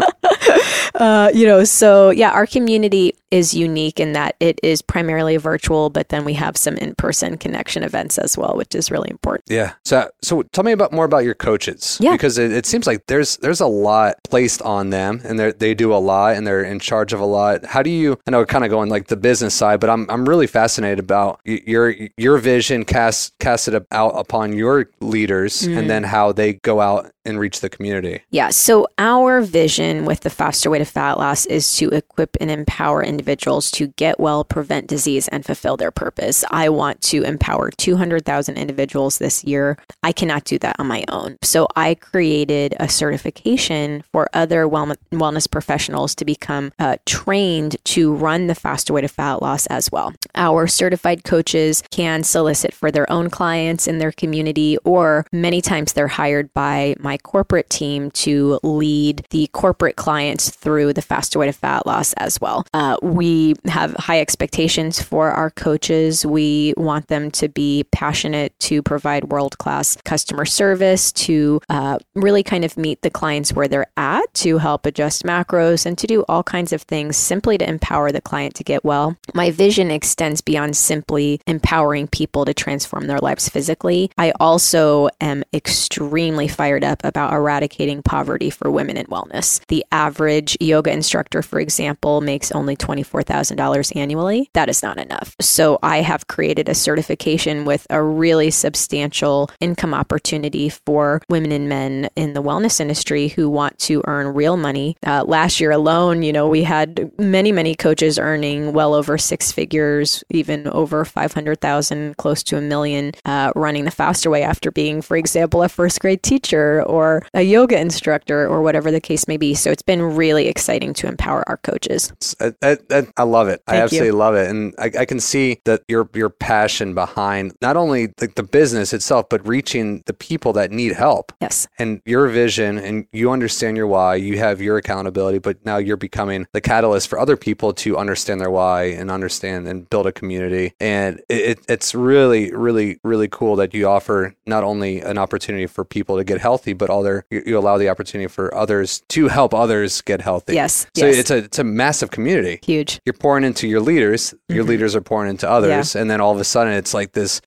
[laughs] uh, you know, so yeah, our community is unique in that it is primarily virtual, but then we have some in-person connection events as well, which is really important. Yeah. So, so tell me about more about your coaches. Yeah. Because it, it seems like there's there's a lot placed on them, and they they do a lot, and they're in charge of a lot. How do you? I know, we're kind of going like the business side, but I'm I'm really fascinated about your your vision cast casted out upon your leaders, mm. and then how they go out and reach the community. Yeah. So our vision with the faster way to fat loss is to equip and empower individuals to get well, prevent disease, and fulfill their purpose. I want to empower 200,000 individuals this year. I cannot do that on my own. So I created a certification for other wellness professionals to become uh, trained to run the faster way to fat loss as well. Our certified coaches can solicit for their own clients in their community, or many times they're hired by my corporate team to lead the corporate clients through the faster way to fat loss as well. Uh, we have high expectations for our coaches. We want them to be passionate to provide world class customer service, to uh, really kind of meet the clients where they're at, to help adjust macros, and to do all kinds of things simply to empower the client to get well. My vision extends beyond simply empowering people to transform their lives physically. I also am extremely fired up about eradicating poverty for women in wellness. The average yoga instructor, for example, makes only $20 $24,000 annually, that is not enough. So I have created a certification with a really substantial income opportunity for women and men in the wellness industry who want to earn real money. Uh, last year alone, you know, we had many, many coaches earning well over six figures, even over 500,000, close to a million, uh, running the faster way after being, for example, a first grade teacher or a yoga instructor or whatever the case may be. So it's been really exciting to empower our coaches. I, I, I love it. Thank I absolutely you. love it, and I, I can see that your your passion behind not only the, the business itself, but reaching the people that need help. Yes. And your vision, and you understand your why. You have your accountability, but now you're becoming the catalyst for other people to understand their why and understand and build a community. And it, it's really, really, really cool that you offer not only an opportunity for people to get healthy, but other you, you allow the opportunity for others to help others get healthy. Yes. So yes. it's a it's a massive community. huge. You're pouring into your leaders. Your Mhm. leaders are pouring into others, and then all of a sudden it's like this.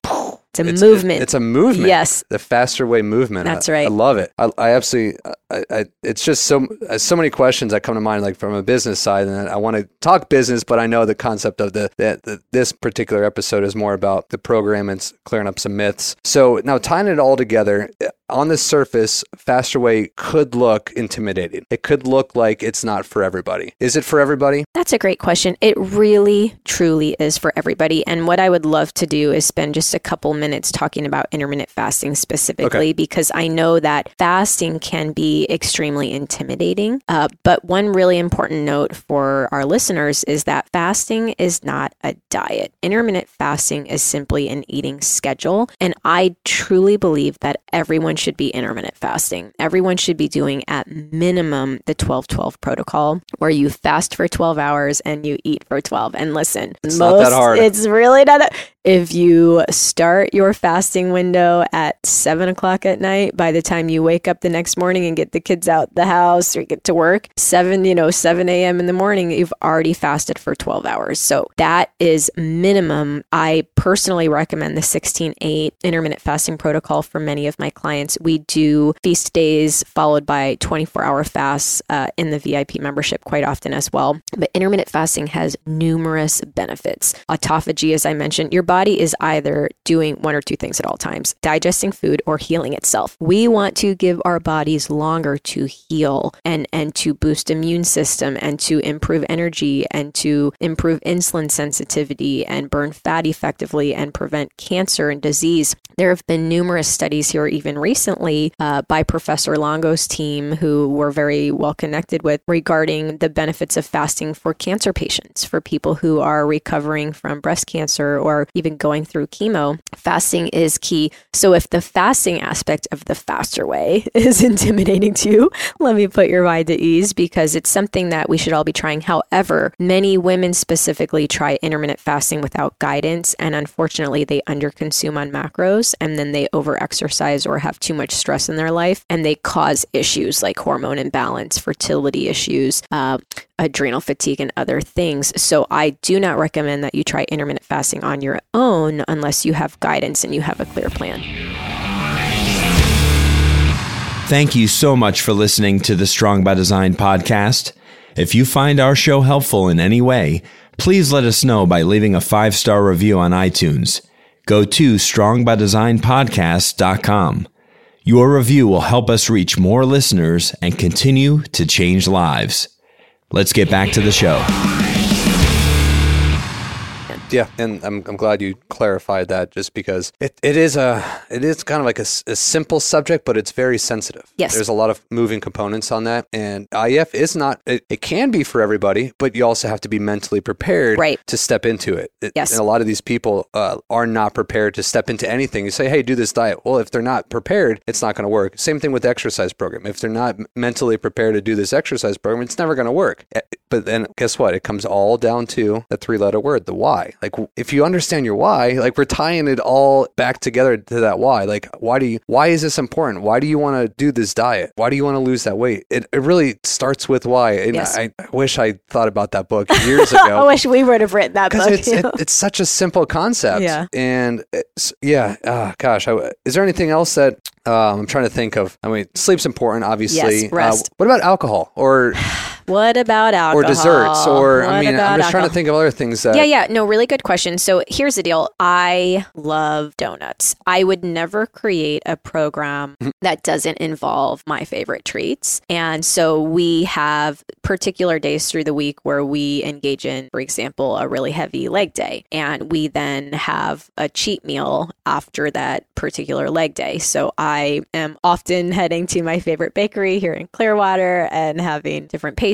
It's a it's, movement. It's a movement. Yes. the faster way movement. That's I- right. I love it. I, I absolutely. I, I, it's just so uh, so many questions that come to mind, like from a business side, and I want to talk business, but I know the concept of the that the, this particular episode is more about the program and clearing up some myths. So now tying it all together. On the surface, faster way could look intimidating. It could look like it's not for everybody. Is it for everybody? That's a great question. It really, truly is for everybody. And what I would love to do is spend just a couple minutes talking about intermittent fasting specifically, because I know that fasting can be extremely intimidating. Uh, but one really important note for our listeners is that fasting is not a diet. Intermittent fasting is simply an eating schedule. And I truly believe that everyone should be intermittent fasting. Everyone should be doing at minimum the 12 12 protocol, where you fast for 12 hours and you eat for 12. And listen, It's not that hard. It's really not that. If you start your fasting window at seven o'clock at night, by the time you wake up the next morning and get the kids out the house or get to work, seven, you know, 7 a.m. in the morning, you've already fasted for 12 hours. So that is minimum. I personally recommend the 16 8 intermittent fasting protocol for many of my clients. We do feast days followed by 24 hour fasts uh, in the VIP membership quite often as well. But intermittent fasting has numerous benefits. Autophagy, as I mentioned, your body is either doing one or two things at all times digesting food or healing itself. We want to give our bodies longer to heal and, and to boost immune system and to improve energy and to improve insulin sensitivity and burn fat effectively and prevent cancer and disease. There have been numerous studies here, even recently, uh, by Professor Longo's team, who we're very well connected with, regarding the benefits of fasting for cancer patients, for people who are recovering from breast cancer or even going through chemo. Fasting is key. So, if the fasting aspect of the faster way [laughs] is intimidating to you, let me put your mind at ease because it's something that we should all be trying. However, many women specifically try intermittent fasting without guidance, and unfortunately, they underconsume on macros and then they overexercise or have too much stress in their life, and they cause issues like hormone imbalance, fertility issues, uh, adrenal fatigue, and other things. So, I do not recommend that you try intermittent fasting on your own unless you have guidance and you have a clear plan. Thank you so much for listening to the Strong by Design podcast. If you find our show helpful in any way, please let us know by leaving a five star review on iTunes. Go to strongbydesignpodcast.com. Your review will help us reach more listeners and continue to change lives. Let's get back to the show. Yeah, and I'm, I'm glad you clarified that just because it, it is a it is kind of like a simple subject, but it's very sensitive. Yes. There's a lot of moving components on that. And IF is not it, it can be for everybody, but you also have to be mentally prepared Right. to step into it. It- Yes. And a lot of these people uh, are not prepared to step into anything. You say, hey, do this diet. Well, if they're not prepared, it's not going to work. Same thing with the exercise program. If they're not mentally prepared to do this exercise program, it's never going to work. Eh, But then guess what? It comes all down to the three letter word, the why. Like if you understand your why, like we're tying it all back together to that why. Like why do you why is this important? Why do you want to do this diet? Why do you want to lose that weight? It, it really starts with why. And Yes. I, I wish I thought about that book years [laughs] ago. I wish we would have written that book. it's it, it's such a simple concept. Yeah. And yeah, ah, gosh, I, is there anything else that um, I'm trying to think of? I mean, sleep's important, obviously. Yes, rest. Uh, what about alcohol or [sighs] [sighs] [sighs] what about alcohol? or desserts or I mean, I'm just trying to think of other things that Yeah, yeah. No, really good question. So here's the deal. I love donuts. I would never create a program [laughs] Mm-hmm. that doesn't involve my favorite treats. And so we have particular days through the week where we engage in, for example, a really heavy leg day. And we then have a cheat meal after that particular leg day. So I am often [laughs] heading to my favorite bakery here in Clearwater and having different pastries.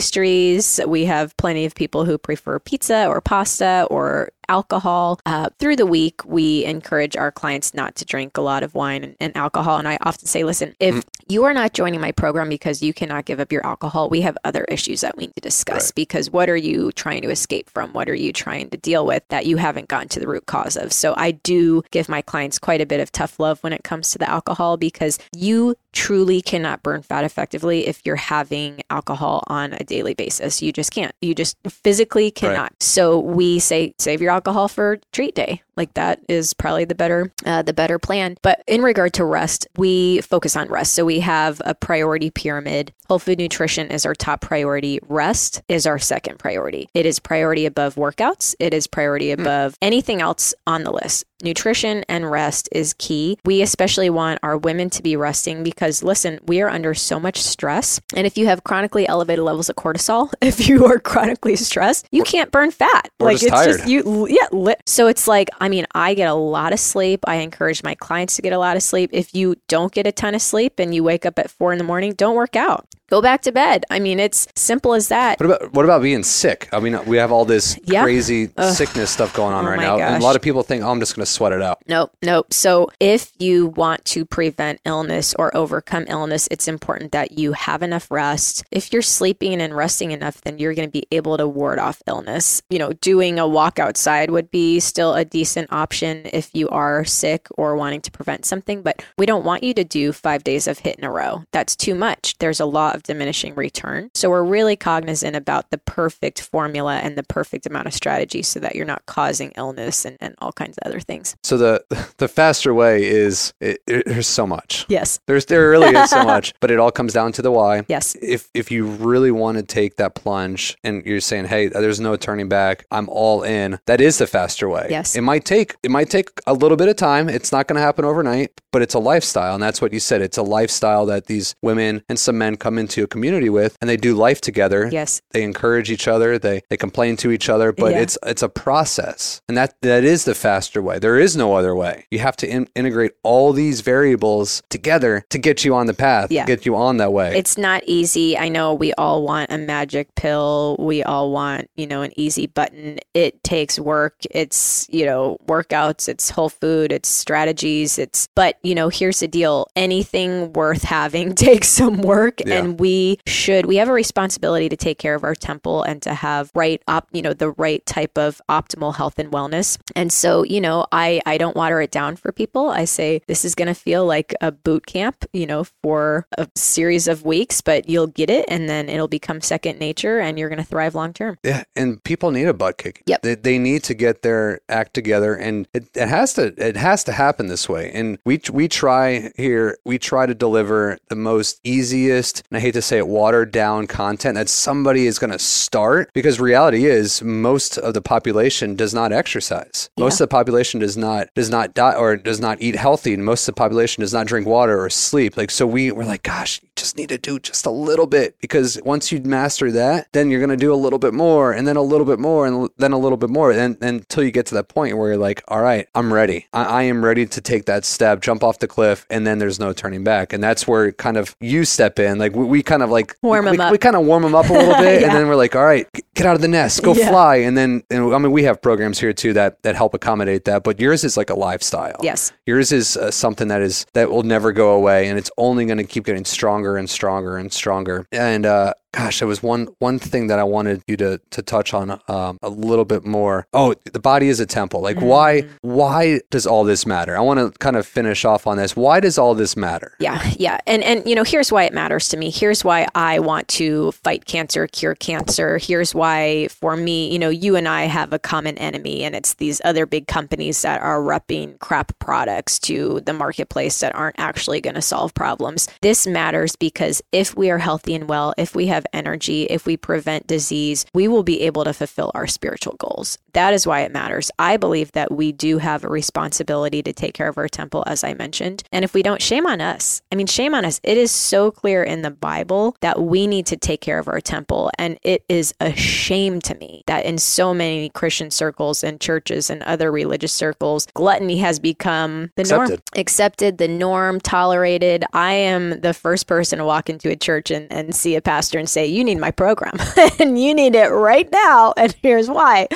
We have plenty of people who prefer pizza or pasta or alcohol. Uh, through the week, we encourage our clients not to drink a lot of wine and, and alcohol. And I often say, listen, if you are not joining my program because you cannot give up your alcohol, we have other issues that we need to discuss Right. because what are you trying to escape from? What are you trying to deal with that you haven't gotten to the root cause of? So I do give my clients quite a bit of tough love when it comes to the alcohol because you truly cannot burn fat effectively if you're having alcohol on a daily basis. You just can't. You just physically cannot. So we say save your alcohol for treat day. Like that is probably the better uh, the better plan. But in regard to rest, we focus on rest. So we have a priority pyramid. Whole food nutrition is our top priority. Rest is our second priority. It is priority above workouts. It is priority above anything else on the list. Nutrition and rest is key. We especially want our women to be resting because, listen, we are under so much stress. And if you have chronically elevated levels of cortisol, [laughs] if you are chronically stressed, you can't burn fat. Or like it's tired. just you, yeah. Li- so it's like, I mean, I get a lot of sleep. I encourage my clients to get a lot of sleep. If you don't get a ton of sleep and you wake up at four in the morning, don't work out. Go back to bed. I mean, it's simple as that. What about what about being sick? I mean, we have all this Yeah. crazy sickness stuff going on Oh right now, and a lot of people think, "Oh, I'm just going to sweat it out." Nope, nope. So, if you want to prevent illness or overcome illness, it's important that you have enough rest. If you're sleeping and resting enough, then you're going to be able to ward off illness. You know, doing a walk outside would be still a decent option if you are sick or wanting to prevent something, but we don't want you to do five days of HIIT in a row. That's too much. There's a law of diminishing return. So, we're really cognizant about the perfect formula and the perfect amount of strategy so that you're not causing illness and, and all kinds of other things. So the [laughs] the faster way is it, it- there's so much. Yes. There's there really is so [laughs] much, but it all comes down to the why. Yes. If if you really want to take that plunge and you're saying, "Hey, there's no turning back. I'm all in." That is the faster way. Yes. It might take it might take a little bit of time. It's not going to happen overnight, but it's a lifestyle, and that's what you said. It's a lifestyle that these women and some men come into a community with, and they do life together. Yes. They encourage each other. They they complain to each other, but Yeah. it's it's a process, and that that is the faster way. There is no other way. You have to in, integrate all these variables together to get you on the path, Yeah. get you on that way. It's not easy. I know we all want a magic pill. We all want, you know, an easy button. It takes work. It's, you know, workouts, it's whole food, it's strategies, it's but, you know, here's the deal. Anything worth having [laughs] takes some work Yeah. and we should we have a responsibility to take care of our temple and to have right op, you know, the right type of optimal health and wellness. And so, you know, I I don't water it down for people. I say this is going to feel like a boot camp, you know, for a series of weeks, but you'll get it and then it'll become second nature and you're going to thrive long term. yeah, and people need a butt kick. Yep. They, they need to get their act together, and it, it has to it has to happen this way. And we we try here we try to deliver the most easiest, and I hate to say it, watered down content that somebody is going to start because reality is most of the population does not exercise. Most of the population does not does not die or does not eat healthy, and most of the population does not drink water or sleep. Like so, we we're like, gosh, just need to do just a little bit because once you master that, then you're going to do a little bit more, and then a little bit more, and then a little bit more, and, and until you get to that point where you're like, all right, I'm ready. I, I am ready to take that step, jump off the cliff, and then there's no turning back. And that's where kind of you step in. Like we, we kind of like Warm we, 'em we, up. we kind of warm them up a little [laughs] bit, Yeah. and then we're like, all right, get out of the nest, go Yeah. fly, and then and I mean we have programs here too that that help accommodate that. But yours is like a lifestyle. Yes. Yours is uh, something that is that will never go away, and it's only going to keep getting stronger and stronger and stronger. And uh, gosh, there was one one thing that I wanted you to to touch on um, a little bit more. Oh, the body is a temple. Like, why Mm. why does all this matter? I want to kind of finish off on this. Why does all this matter? Yeah, yeah. And and you know, here's why it matters to me. Here's why I want to fight cancer, cure cancer. Here's why for me, you know, you and I have a common enemy and it's these other big companies that are repping crap products to the marketplace that aren't actually going to solve problems. This matters because if we are healthy and well, if we have energy, if we prevent disease, we will be able to fulfill our spiritual goals. That is why it matters. I believe that we do have a responsibility to take care of our temple, as I mentioned. And if we don't, shame on us. I mean, shame on us. It is so clear in the Bible that we need to take care of our temple. And it is a shame to me that in so many Christian circles and churches and other religious circles, gluttony has become the norm Accepted. accepted, the norm, tolerated. I am the first person to walk into a church and, and see a pastor and say, You need my program [laughs] and you need it right now. And here's why.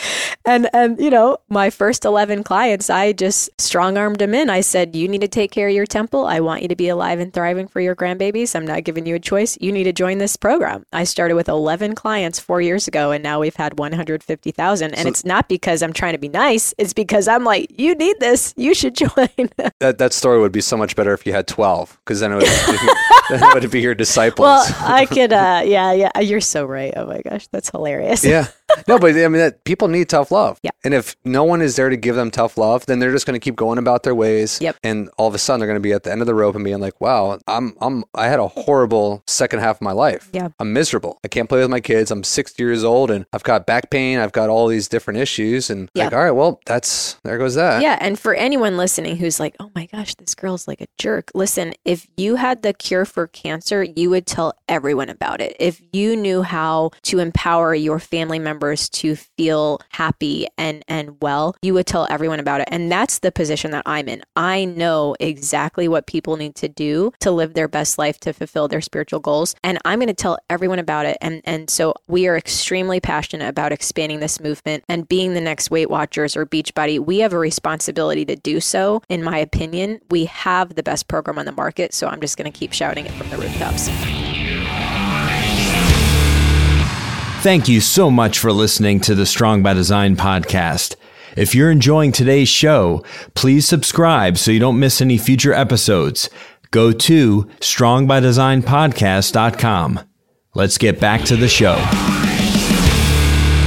And and you know, my first eleven clients, I just strong armed them in. I said, You need to take care of your temple. I want you to be alive and thriving for your grandbabies. I'm not giving you a choice. You need to join this program. I started with eleven clients four years ago and now we've had one hundred fifty thousand. And it's not because I'm trying to be nice, it's because I'm like, You need this. You should [laughs] join. That that story would be so much better if you had twelve, because then it would [laughs] then it would be your disciples. Well, I could, uh, yeah, yeah. yeah. You're so right. Oh my gosh, that's hilarious. yeah. No, but I mean, that people need tough love. Yeah. And if no one is there to give them tough love, then they're just going to keep going about their ways. Yep. And all of a sudden, they're going to be at the end of the rope and being like, "Wow, I'm, I'm, I had a horrible second half of my life. Yeah. I'm miserable. I can't play with my kids. I'm 60 years old and I've got back pain. I've got all these different issues. And Yeah. like, all right, well, that's there goes that. Yeah, and for anyone listening who's like, "Oh my gosh, this girl's like a jerk." Listen, if you had the cure for cancer, you would tell everyone about it. If you knew how to empower your family members to feel happy and and well, you would tell everyone about it. And that's the position that I'm in. I know exactly what people need to do to live their best life to fulfill their spiritual goals, and I'm going to tell everyone about it. And and so we are extremely passionate about expanding this movement and being the next Weight Watchers or Beachbody. We have a responsibility to do so. In my opinion, we have the best program on the market, so I'm just going to keep shouting it from the rooftops. Thank you so much for listening to the Strong by Design podcast. If you're enjoying today's show, please subscribe so you don't miss any future episodes. Go to strongbydesignpodcast.com. Let's get back to the show.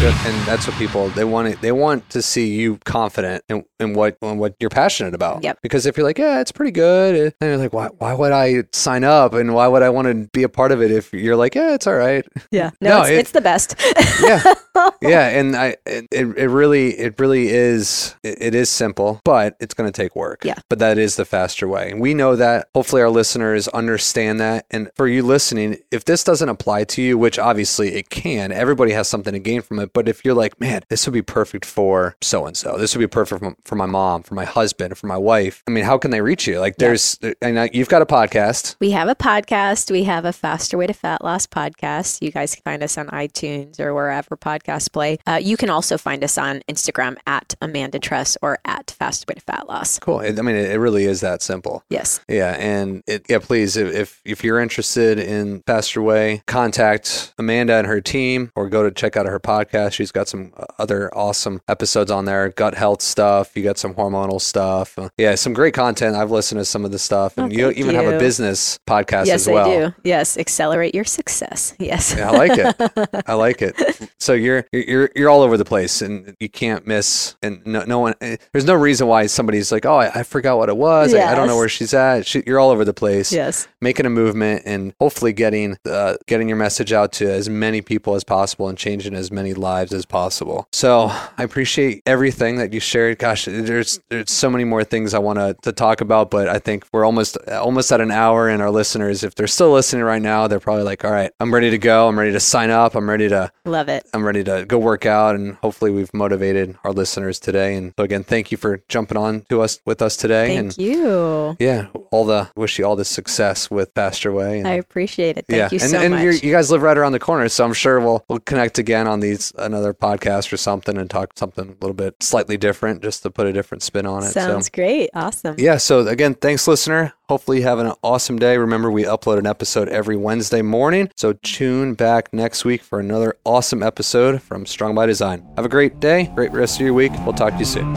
Good. And that's what people they want it. They want to see you confident in, in what in what you're passionate about. Yep. Because if you're like, yeah, it's pretty good, eh, and you're like, why why would I sign up and why would I want to be a part of it if you're like, yeah, it's all right. Yeah, [laughs] No, no, it's, it- it's the best. yeah [laughs] yeah and i it, it it really it really is it, it is simple but it's going to take work Yeah. but that is the faster way and we know that hopefully our listeners understand that and for you listening if this doesn't apply to you which obviously it can everybody has something to gain from it but if you're like man this would be perfect for so and so this would be perfect for, for my mom for my husband for my wife i mean how can they reach you like there's and uh, you've got a podcast We have a podcast. We have a Faster Way to Fat Loss podcast. You guys can find us on iTunes or wherever podcasts play. Uh, you can also find us on Instagram at Amanda Tress or at Faster Way to Fat Loss. cool i mean it, it really is that simple Yes. Yeah, and it, yeah, please, if, if if you're interested in Faster Way, contact Amanda and her team, or go to check out her podcast. She's got some uh, other awesome episodes on there, gut health stuff. You got some hormonal stuff. Uh, yeah, some great content. I've listened to some of the stuff, and Oh, you even have a business podcast yes, as well. Yes, I do. Yes. Accelerate your success. Yes. Yeah, I like it. [laughs] I like it. So you're you're you're all over the place, and you can't miss. And no, no one. eh, There's no reason why somebody's like, oh, I, I forgot what it was. I, I don't know where she's at. She, you're all over the place. yes. making a movement and hopefully getting uh, getting your message out to as many people as possible and changing as many lives as possible. So I appreciate everything that you shared. Gosh, there's there's so many more things I want to to talk about, but I think we're almost almost at an hour, and our listeners, if they're still listening right now, they're probably like, all right, I'm ready to go. I'm ready to sign up. I'm ready to Love it. I'm ready to go work out, and hopefully we've motivated our listeners today. And so again, thank you for jumping on to us with us today. and Thank you. yeah, all the wish you all the success with Faster Way. And, I appreciate it. Thank yeah, you and, so and much. you're, you guys live right around the corner, so I'm sure we'll we'll connect again on these another podcast or something and talk something a little bit slightly different just to put a different spin on it. Sounds so, great. Awesome. yeah. So again, thanks, listener. Hopefully, you have an awesome day. Remember, we upload an episode every Wednesday morning. So tune back next week for another awesome episode from Strong by Design. Have a great day, great rest of your week. We'll talk to you soon.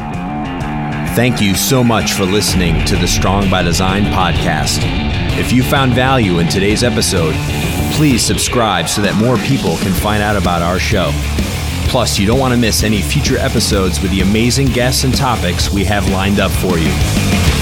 Thank you so much for listening to the Strong by Design podcast. If you found value in today's episode, please subscribe so that more people can find out about our show. Plus, you don't want to miss any future episodes with the amazing guests and topics we have lined up for you.